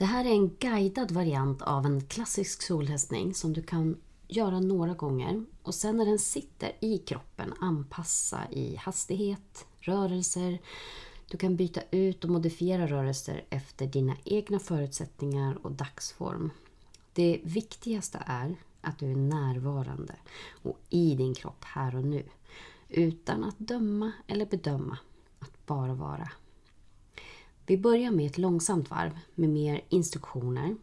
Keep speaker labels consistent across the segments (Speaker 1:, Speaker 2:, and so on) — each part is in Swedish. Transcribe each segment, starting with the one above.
Speaker 1: Det här är en guidad variant av en klassisk solhästning som du kan göra några gånger och sen när den sitter i kroppen anpassa i hastighet, rörelser. Du kan byta ut och modifiera rörelser efter dina egna förutsättningar och dagsform. Det viktigaste är att du är närvarande och i din kropp här och nu. Utan att döma eller bedöma. Att bara vara. Vi börjar med ett långsamt varv med mer instruktioner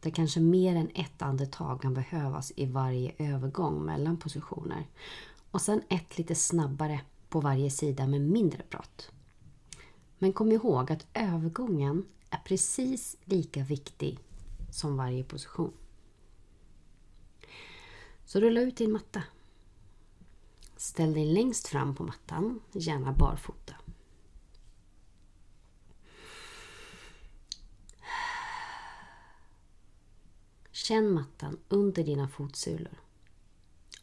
Speaker 1: där kanske mer än ett andetag kan behövas i varje övergång mellan positioner. Och sen ett lite snabbare på varje sida med mindre prat. Men kom ihåg att övergången är precis lika viktig som varje position. Så rulla ut din matta. Ställ dig längst fram på mattan, gärna barfota. Känn mattan under dina fotsulor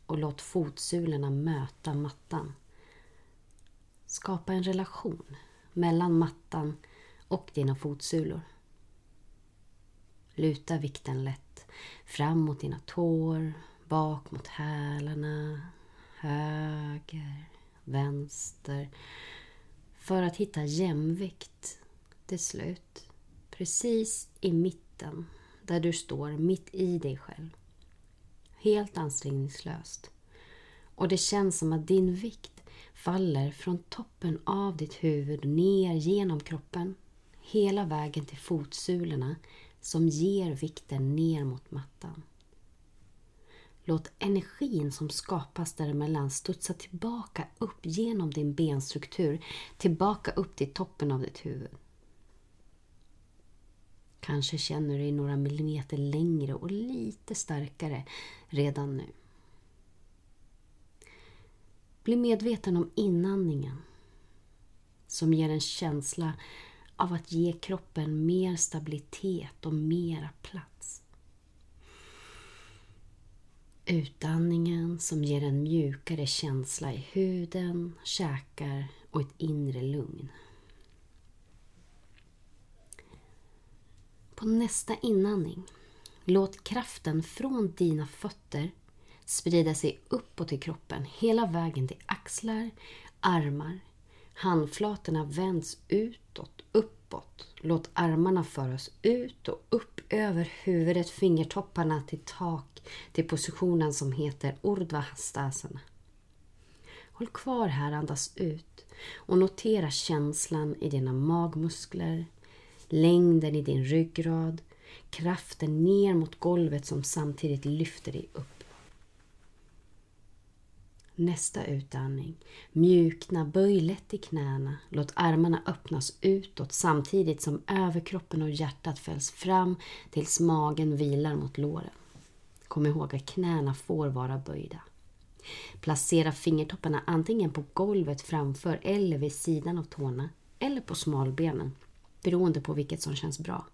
Speaker 1: och låt fotsulorna möta mattan. Skapa en relation mellan mattan och dina fotsulor. Luta vikten lätt fram mot dina tår, bak mot hälarna, höger, vänster. För att hitta jämvikt till slut. Precis i mitten där du står mitt i dig själv. Helt ansträngningslöst. Och det känns som att din vikt faller från toppen av ditt huvud ner genom kroppen. Hela vägen till fotsulorna som ger vikten ner mot mattan. Låt energin som skapas däremellan studsa tillbaka upp genom din benstruktur, tillbaka upp till toppen av ditt huvud. Kanske känner du dig några millimeter längre och lite starkare redan nu. Bli medveten om inandningen som ger en känsla av att ge kroppen mer stabilitet och mera plats. Utandningen som ger en mjukare känsla i huden, käkar och ett inre lugn. På nästa inandning, låt kraften från dina fötter sprida sig uppåt i kroppen, hela vägen till axlar, armar. Handflatorna vänds utåt, uppåt. Låt armarna föras ut och upp över huvudet, fingertopparna till tak, till positionen som heter Urdhva Hastasana. Håll kvar här, andas ut och notera känslan i dina magmuskler, längden i din ryggrad, kraften ner mot golvet som samtidigt lyfter dig upp. Nästa utandning. Mjukna, böj lätt i knäna. Låt armarna öppnas utåt samtidigt som överkroppen och hjärtat fälls fram tills magen vilar mot låren. Kom ihåg att knäna får vara böjda. Placera fingertopparna antingen på golvet framför eller vid sidan av tårna eller på smalbenen beroende på vilket som känns bra.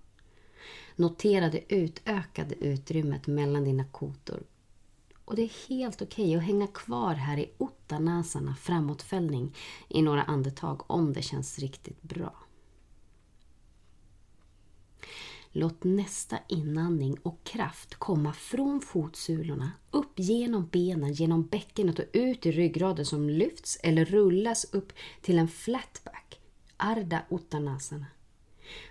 Speaker 1: Notera det utökade utrymmet mellan dina kotor. Och det är helt okej okay att hänga kvar här i ottanasarna framåtfällning i några andetag om det känns riktigt bra. Låt nästa inandning och kraft komma från fotsulorna, upp genom benen, genom bäckenet och ut i ryggraden som lyfts eller rullas upp till en flatback, Arda Uttanasana.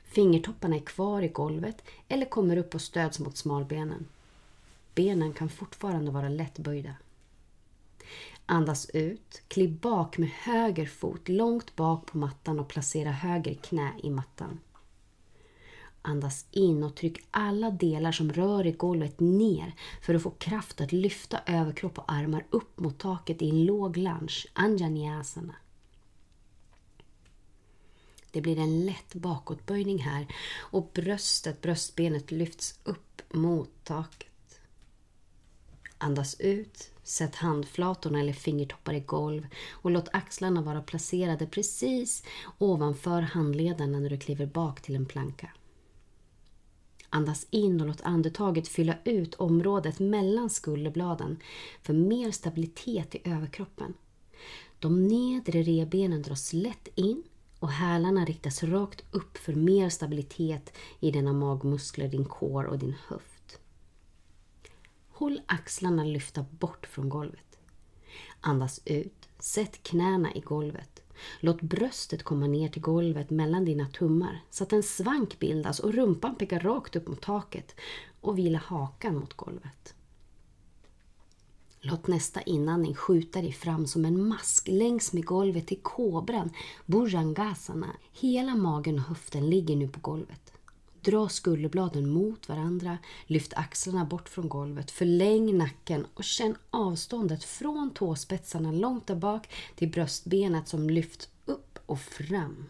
Speaker 1: Fingertopparna är kvar i golvet eller kommer upp och stöds mot smalbenen. Benen kan fortfarande vara lätt böjda. Andas ut, kliv bak med höger fot långt bak på mattan och placera höger knä i mattan. Andas in och tryck alla delar som rör i golvet ner för att få kraft att lyfta överkropp och armar upp mot taket i en låg lunge, anjanyasana. Det blir en lätt bakåtböjning här och bröstet, bröstbenet lyfts upp mot taket. Andas ut, sätt handflatorna eller fingertoppar i golv och låt axlarna vara placerade precis ovanför handlederna när du kliver bak till en planka. Andas in och låt andetaget fylla ut området mellan skulderbladen för mer stabilitet i överkroppen. De nedre revbenen dras lätt in och hälarna riktas rakt upp för mer stabilitet i dina magmuskler, din kår och din höft. Håll axlarna lyfta bort från golvet. Andas ut. Sätt knäna i golvet. Låt bröstet komma ner till golvet mellan dina tummar så att en svank bildas och rumpan pekar rakt upp mot taket och vila hakan mot golvet. Låt nästa inandning skjuta dig fram som en mask längs med golvet till kobran, burangasana. Hela magen och höften ligger nu på golvet. Dra skulderbladen mot varandra, lyft axlarna bort från golvet, förläng nacken och känn avståndet från tåspetsarna långt där bak till bröstbenet som lyfts upp och fram.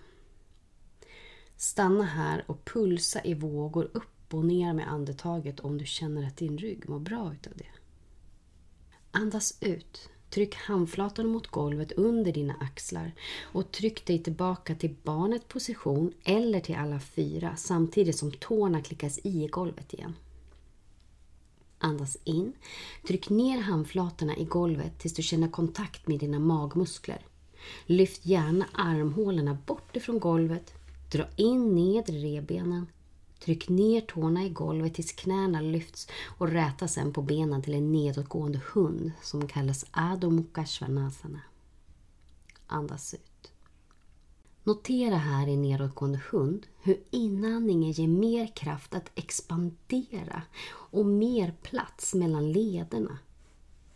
Speaker 1: Stanna här och pulsa i vågor upp och ner med andetaget om du känner att din rygg mår bra utav det. Andas ut. Tryck handflatan mot golvet under dina axlar och tryck dig tillbaka till barnets position eller till alla fyra samtidigt som tårna klickas i golvet igen. Andas in. Tryck ner handflatorna i golvet tills du känner kontakt med dina magmuskler. Lyft gärna armhålorna bort ifrån golvet. Dra in nedre revbenen Tryck ner tårna i golvet tills knäna lyfts och räta sen på benen till en nedåtgående hund som kallas Adho Svanasana. Andas ut. Notera här i nedåtgående hund hur inandningen ger mer kraft att expandera och mer plats mellan lederna.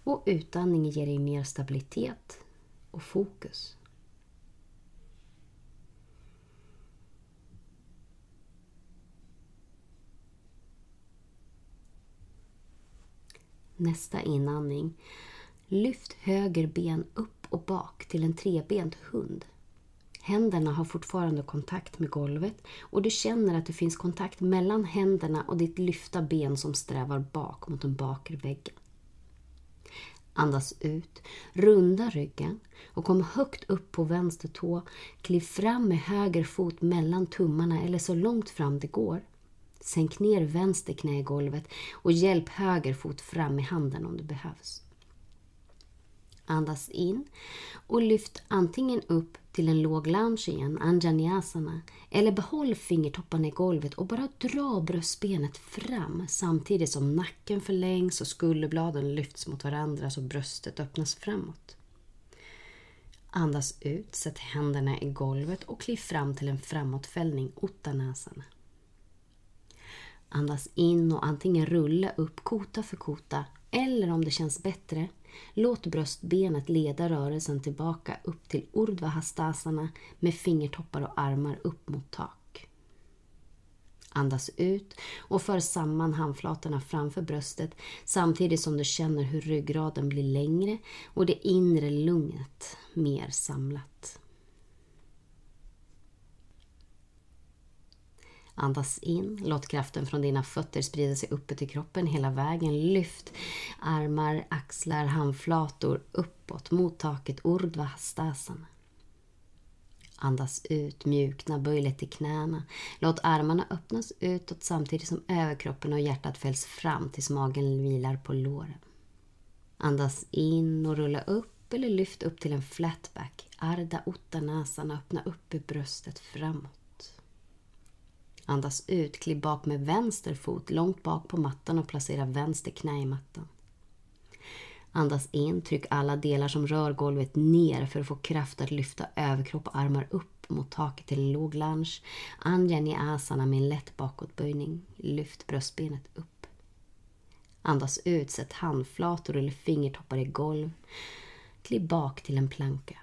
Speaker 1: Och utandningen ger dig mer stabilitet och fokus. Nästa inandning. Lyft höger ben upp och bak till en trebent hund. Händerna har fortfarande kontakt med golvet och du känner att det finns kontakt mellan händerna och ditt lyfta ben som strävar bak mot den bakre väggen. Andas ut, runda ryggen och kom högt upp på vänster tå. Kliv fram med höger fot mellan tummarna eller så långt fram det går. Sänk ner vänster knä i golvet och hjälp höger fot fram i handen om det behövs. Andas in och lyft antingen upp till en låg lounge igen, anjanyasana, eller behåll fingertopparna i golvet och bara dra bröstbenet fram samtidigt som nacken förlängs och skulderbladen lyfts mot varandra så bröstet öppnas framåt. Andas ut, sätt händerna i golvet och kliv fram till en framåtfällning, uttanasana. Andas in och antingen rulla upp kota för kota eller om det känns bättre, låt bröstbenet leda rörelsen tillbaka upp till Urdhva Hastasana med fingertoppar och armar upp mot tak. Andas ut och för samman handflatorna framför bröstet samtidigt som du känner hur ryggraden blir längre och det inre lugnet mer samlat. Andas in, låt kraften från dina fötter sprida sig uppåt i kroppen hela vägen. Lyft armar, axlar, handflator uppåt mot taket, Urdhva Hastasana. Andas ut, mjukna, böj lätt i knäna. Låt armarna öppnas utåt samtidigt som överkroppen och hjärtat fälls fram tills magen vilar på låren. Andas in och rulla upp eller lyft upp till en flatback. Arda Uttanasana, öppna upp i bröstet framåt. Andas ut, kliv bak med vänster fot långt bak på mattan och placera vänster knä i mattan. Andas in, tryck alla delar som rör golvet ner för att få kraft att lyfta överkropp och armar upp mot taket till en låg lunge. Anjani asana med en lätt bakåtböjning. Lyft bröstbenet upp. Andas ut, sätt handflator eller fingertoppar i golv. Kliv bak till en planka.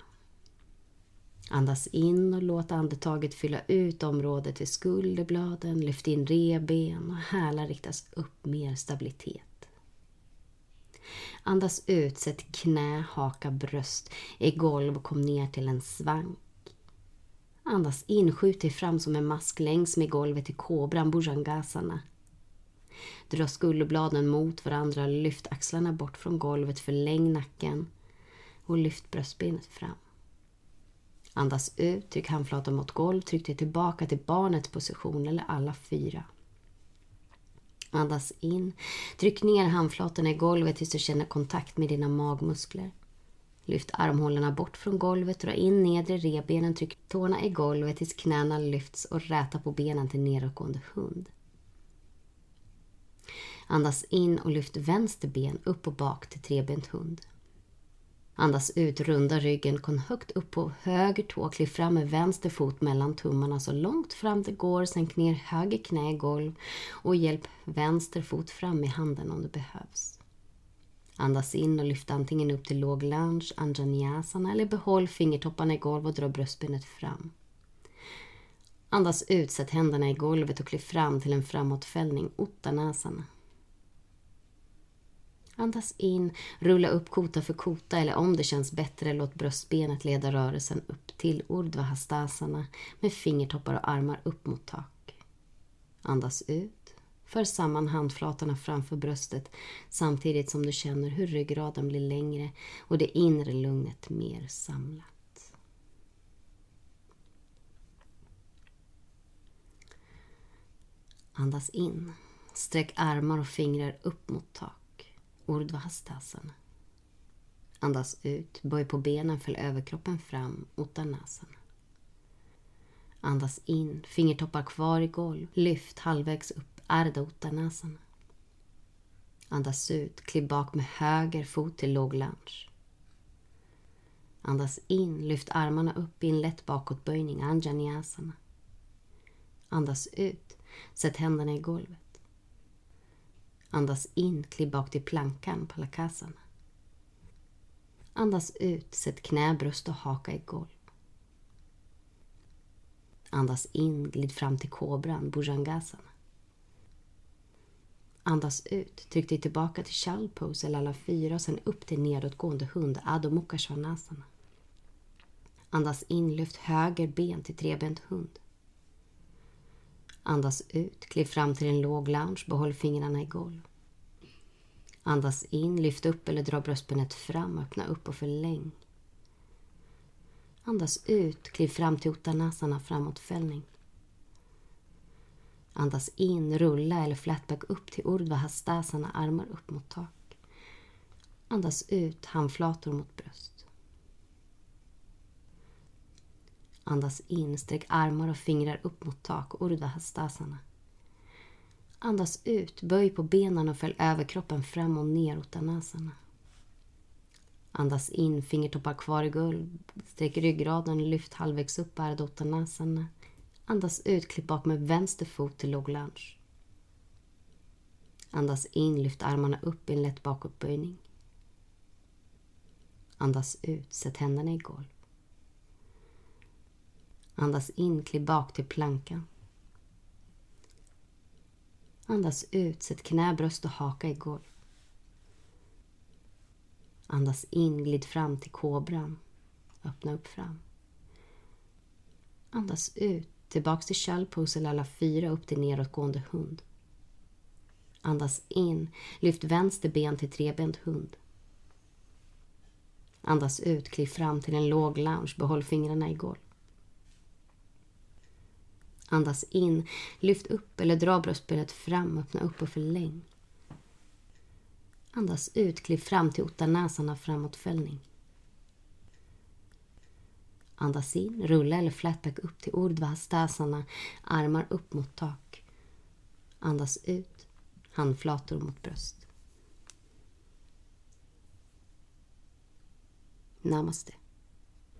Speaker 1: Andas in och låt andetaget fylla ut området vid skulderbladen. Lyft in reben och hälar riktas upp, mer stabilitet. Andas ut, sätt knä, haka, bröst i golv och kom ner till en svank. Andas in, skjut dig fram som en mask längs med golvet till kobran, bhujangasana. Dra skulderbladen mot varandra, lyft axlarna bort från golvet, förläng nacken och lyft bröstbenet fram. Andas ut, tryck handflatan mot golv, tryck dig tillbaka till barnets position eller alla fyra. Andas in, tryck ner handflatorna i golvet tills du känner kontakt med dina magmuskler. Lyft armhålorna bort från golvet, dra in nedre rebenen, tryck tårna i golvet tills knäna lyfts och räta på benen till nedåtgående hund. Andas in och lyft vänster ben upp och bak till trebent hund. Andas ut, runda ryggen, kom högt upp på höger tå, kliv fram med vänster fot mellan tummarna så långt fram det går, sänk ner höger knä i golv och hjälp vänster fot fram i handen om det behövs. Andas in och lyft antingen upp till låg lunge, anjanyasana eller behåll fingertopparna i golv och dra bröstbenet fram. Andas ut, sätt händerna i golvet och kliv fram till en framåtfällning, uttanasana. Andas in, rulla upp kota för kota eller om det känns bättre låt bröstbenet leda rörelsen upp till Urdhva Hastasana med fingertoppar och armar upp mot tak. Andas ut, för samman handflatorna framför bröstet samtidigt som du känner hur ryggraden blir längre och det inre lugnet mer samlat. Andas in. Sträck armar och fingrar upp mot tak. Urdhvastasana. Andas ut, böj på benen, fäll överkroppen fram, Uttanasana. Andas in, fingertoppar kvar i golv, lyft halvvägs upp, Ardha Uttanasana. Andas ut, kliv bak med höger fot till låg lunge. Andas in, lyft armarna upp i en lätt bakåtböjning, Anjanyasana. Andas ut, sätt händerna i golvet. Andas in, kliv bak till plankan, palakasana. Andas ut, sätt knä, bröst och haka i golv. Andas in, glid fram till kobran, bhujangasana. Andas ut, tryck dig tillbaka till child pose eller alla fyra och sen upp till nedåtgående hund, adho mukha svanasana. Andas in, lyft höger ben till trebent hund. Andas ut, kliv fram till en låg lounge, behåll fingrarna i golv. Andas in, lyft upp eller dra bröstbenet fram, öppna upp och förläng. Andas ut, kliv fram till uttanasana, framåtfällning. Andas in, rulla eller flatback upp till urdhva hastasana, armar upp mot tak. Andas ut, handflator mot bröst. Andas in, sträck armar och fingrar upp mot tak, Urdhva Hastasana. Andas ut, böj på benen och fäll överkroppen fram och ner, Uttanasana. Andas in, fingertoppar kvar i golv. Sträck ryggraden, lyft halvvägs upp, Ardha Uttanasana. Andas ut, klipp bak med vänster fot till låg lunge. Andas in, lyft armarna upp i en lätt bakåtböjning. Andas ut, sätt händerna i golv. Andas in, kliv bak till plankan. Andas ut, sätt knä, bröst och haka i golv. Andas in, glid fram till kobran. Öppna upp fram. Andas ut, tillbaks till shellpose eller alla fyra upp till nedåtgående hund. Andas in, lyft vänster ben till trebent hund. Andas ut, kliv fram till en låg lounge, behåll fingrarna i golv. Andas in, lyft upp eller dra bröstbenet fram, öppna upp och förläng. Andas ut, kliv fram till uttanasana framåtfällning. Andas in, rulla eller flatback upp till urdhva hastasana, armar upp mot tak. Andas ut, handflator mot bröst. Namaste.